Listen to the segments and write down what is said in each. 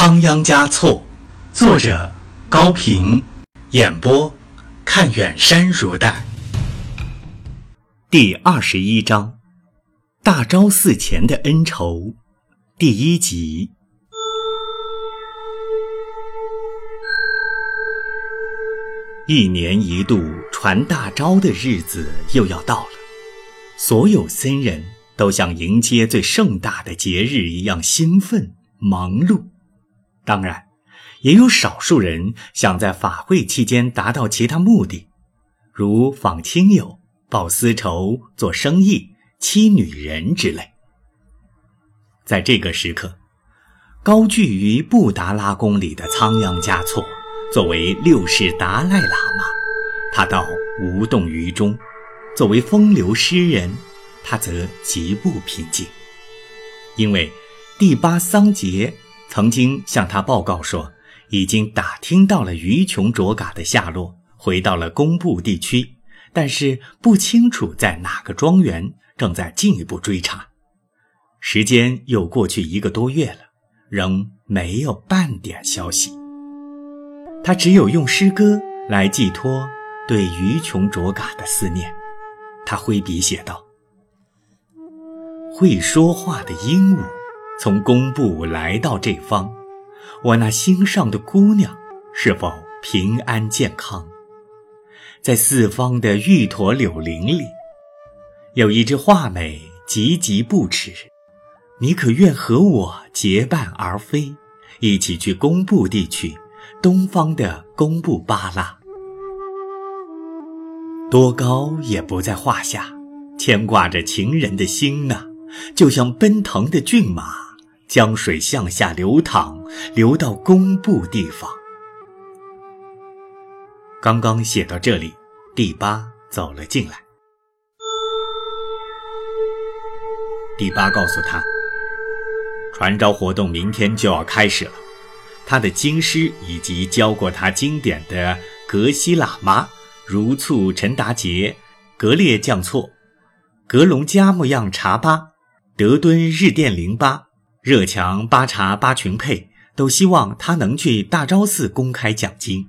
仓央嘉措，作者高平，演播看远山如黛。第二十一章，大昭寺前的恩仇，第一集。一年一度传大昭的日子又要到了，所有僧人都像迎接最盛大的节日一样兴奋忙碌。当然，也有少数人想在法会期间达到其他目的，如访亲友、报私仇、做生意、妻女人之类。在这个时刻，高踞于布达拉宫里的仓央嘉措，作为六世达赖喇嘛，他倒无动于衷；作为风流诗人，他则极不平静，因为第八桑杰。曾经向他报告说，已经打听到了于琼卓嘎的下落，回到了工部地区，但是不清楚在哪个庄园，正在进一步追查。时间又过去一个多月了，仍没有半点消息。他只有用诗歌来寄托对于琼卓嘎的思念。他挥笔写道：“会说话的鹦鹉。”从工部来到这方，我那心上的姑娘是否平安健康？在四方的玉驼柳林里，有一只画眉急急不迟，你可愿和我结伴而飞，一起去工部地区，东方的工部巴拉？多高也不在话下，牵挂着情人的心呐，就像奔腾的骏马。江水向下流淌，流到工部地方。刚刚写到这里，第八走了进来。第八告诉他，传召活动明天就要开始了。他的经师以及教过他经典的格西喇嘛、如簇陈达杰、格列降措、格隆加木样查巴、德敦日殿灵巴。热强巴查巴群佩都希望他能去大昭寺公开讲经，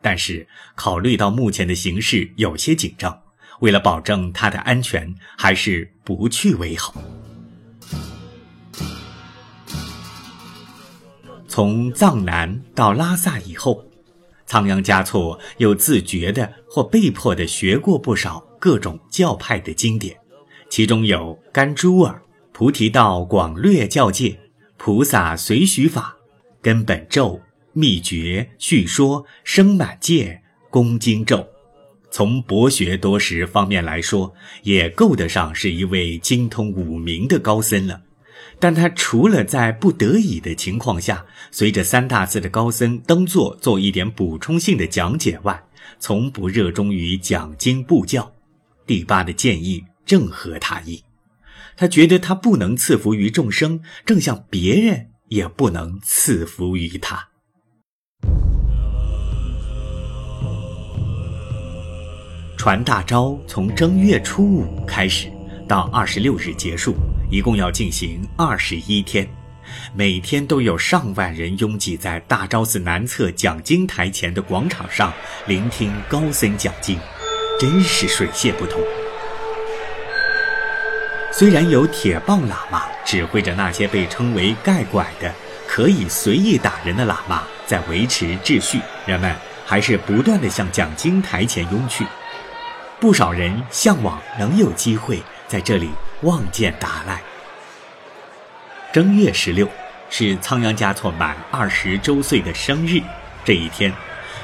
但是考虑到目前的形势有些紧张，为了保证他的安全，还是不去为好。从藏南到拉萨以后，仓央嘉措又自觉的或被迫的学过不少各种教派的经典，其中有甘珠尔。菩提道广略教界，菩萨随许法，根本咒秘诀叙说生满戒恭经咒，从博学多识方面来说，也够得上是一位精通五明的高僧了。但他除了在不得已的情况下，随着三大寺的高僧登座做一点补充性的讲解外，从不热衷于讲经布教。第八的建议正合他意。他觉得他不能赐福于众生，正像别人也不能赐福于他。传大招从正月初五开始，到二十六日结束，一共要进行二十一天，每天都有上万人拥挤在大昭寺南侧讲经台前的广场上聆听高僧讲经，真是水泄不通。虽然有铁棒喇嘛指挥着那些被称为盖拐的、可以随意打人的喇嘛在维持秩序，人们还是不断地向讲经台前拥去。不少人向往能有机会在这里望见达赖。正月十六是仓央嘉措满二十周岁的生日，这一天，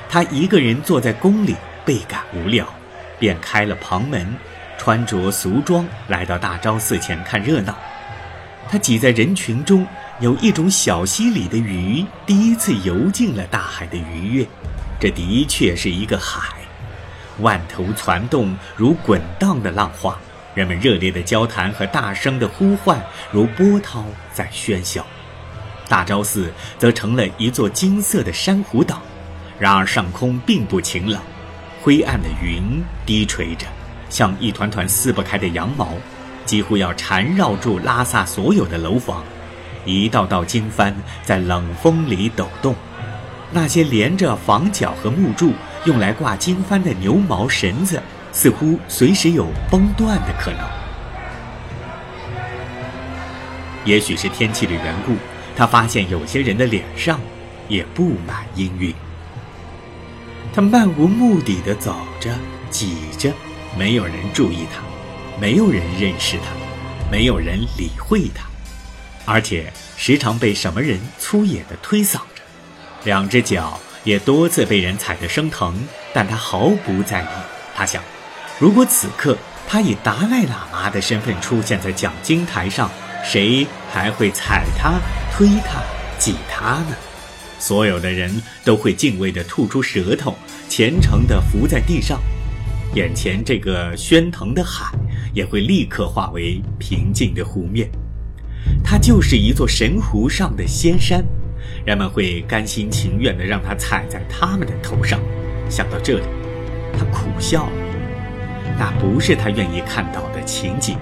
他一个人坐在宫里，倍感无聊，便开了旁门。穿着俗装来到大昭寺前看热闹，他挤在人群中，有一种小溪里的鱼第一次游进了大海的愉悦。这的确是一个海，万头攒动如滚荡的浪花，人们热烈的交谈和大声的呼唤如波涛在喧嚣。大昭寺则成了一座金色的珊瑚岛，然而上空并不晴朗，灰暗的云低垂着。像一团团撕不开的羊毛，几乎要缠绕住拉萨所有的楼房。一道道经幡在冷风里抖动，那些连着房角和木柱用来挂经幡的牛毛绳子，似乎随时有崩断的可能。也许是天气的缘故，他发现有些人的脸上也布满阴云。他漫无目的地走着，挤着，没有人注意他，没有人认识他，没有人理会他，而且时常被什么人粗野地推搡着，两只脚也多次被人踩得生疼，但他毫不在意。他想，如果此刻他以达赖喇嘛的身份出现在讲经台上，谁还会踩他、推他、挤他呢？所有的人都会敬畏地吐出舌头，虔诚地伏在地上，眼前这个喧腾的海也会立刻化为平静的湖面。它就是一座神湖上的仙山，人们会甘心情愿地让它踩在他们的头上。想到这里，他苦笑了。那不是他愿意看到的情景。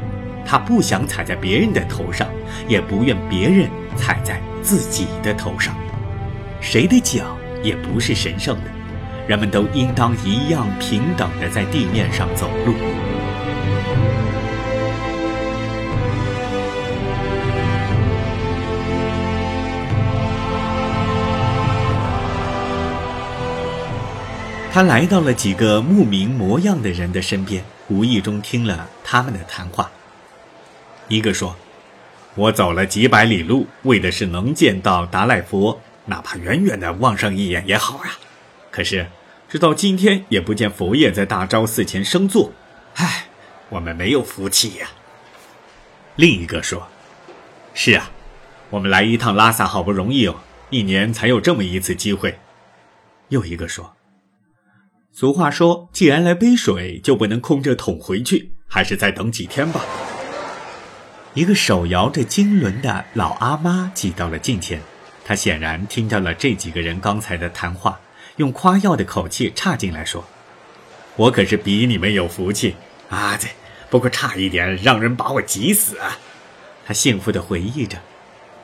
他不想踩在别人的头上，也不愿别人踩在自己的头上。谁的脚也不是神圣的，人们都应当一样平等地在地面上走路。他来到了几个牧民模样的人的身边，无意中听了他们的谈话。一个说：“我走了几百里路，为的是能见到达赖佛。”哪怕远远的望上一眼也好呀，可是直到今天也不见佛爷在大昭寺前升座，唉，我们没有福气呀。另一个说：“是啊，我们来一趟拉萨好不容易哦，一年才有这么一次机会。”又一个说：“俗话说，既然来背水，就不能空着桶回去，还是再等几天吧。”一个手摇着经轮的老阿妈挤到了近前。他显然听到了这几个人刚才的谈话，用夸耀的口气插进来说：“我可是比你们有福气啊！这，不过差一点让人把我挤死啊！”他幸福地回忆着，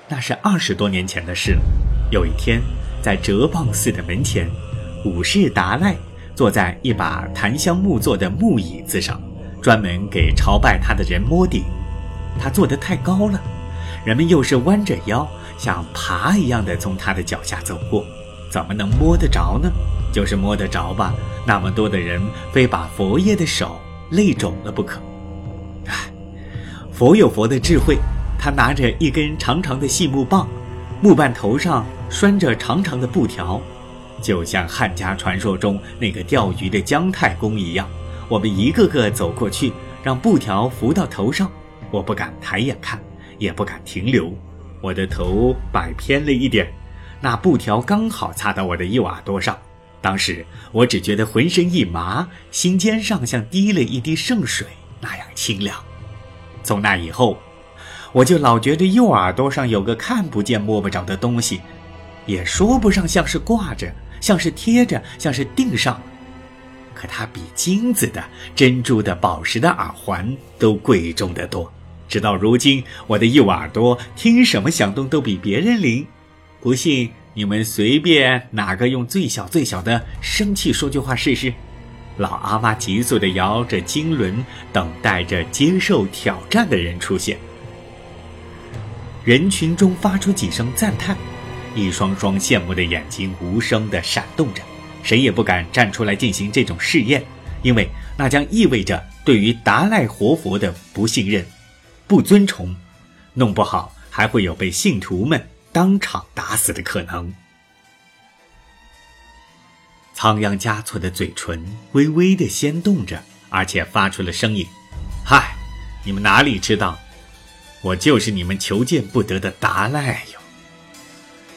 那是二十多年前的事了。有一天，在哲蚌寺的门前，武士达赖坐在一把檀香木做的木椅子上，专门给朝拜他的人摸顶。他坐得太高了，人们又是弯着腰。像爬一样的从他的脚下走过，怎么能摸得着呢？就是摸得着吧，那么多的人非把佛爷的手累肿了不可。唉，佛有佛的智慧，他拿着一根长长的细木棒，木棒头上拴着长长的布条，就像汉家传说中那个钓鱼的姜太公一样。我们一个个走过去，让布条浮到头上，我不敢抬眼看，也不敢停留。我的头摆偏了一点，那布条刚好擦到我的右耳朵上。当时我只觉得浑身一麻，心尖上像滴了一滴圣水那样清凉。从那以后，我就老觉得右耳朵上有个看不见摸不着的东西，也说不上像是挂着，像是贴着，像是钉上。可它比金子的、珍珠的、宝石的耳环都贵重得多。直到如今，我的右耳朵听什么响动都比别人灵。不信，你们随便哪个用最小最小的生气说句话试试。老阿妈急速地摇着经轮，等待着接受挑战的人出现。人群中发出几声赞叹，一双双羡慕的眼睛无声地闪动着。谁也不敢站出来进行这种试验，因为那将意味着对于达赖活佛的不信任。不尊崇，弄不好还会有被信徒们当场打死的可能。仓央嘉措的嘴唇微微的掀动着，而且发出了声音：“嗨，你们哪里知道，我就是你们求见不得的达赖哟。”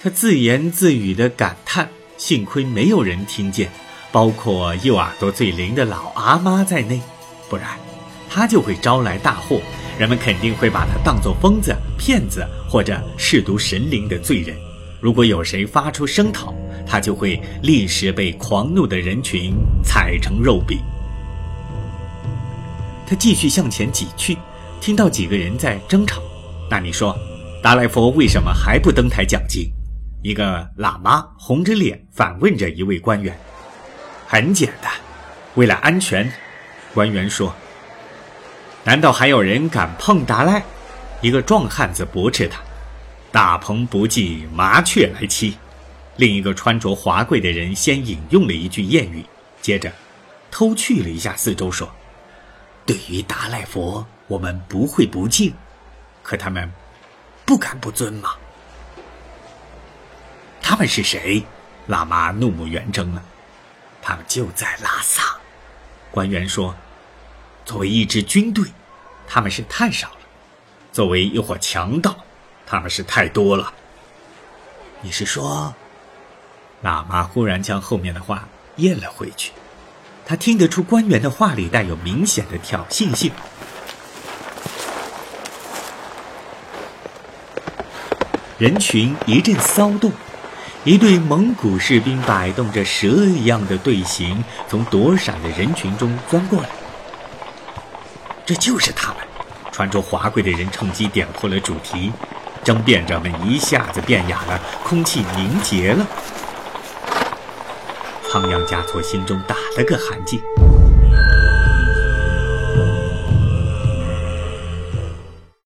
他自言自语的感叹：“幸亏没有人听见，包括右耳朵最灵的老阿妈在内，不然他就会招来大祸。”人们肯定会把他当作疯子、骗子或者亵渎神灵的罪人。如果有谁发出声讨，他就会立时被狂怒的人群踩成肉饼。他继续向前挤去，听到几个人在争吵。那你说，达赖佛为什么还不登台讲经？一个喇嘛红着脸反问着一位官员：“很简单，为了安全。”官员说：“难道还有人敢碰达赖？”一个壮汉子驳斥他：“大鹏不计麻雀来栖。”另一个穿着华贵的人先引用了一句谚语，接着偷去了一下四周，说：“对于达赖佛，我们不会不敬，可他们不敢不尊吗？”他们是谁？喇嘛怒目圆睁了。他们就在拉萨。官员说：“作为一支军队，他们是太少了；作为一伙强盗，他们是太多了。”你是说？喇嘛忽然将后面的话咽了回去，他听得出官员的话里带有明显的挑衅性。人群一阵骚动，一队蒙古士兵摆动着蛇一样的队形，从躲闪的人群中钻过来。这就是他们，穿着华贵的人趁机点破了主题，争辩者们一下子变哑了，空气凝结了。仓央嘉措心中打了个寒噤。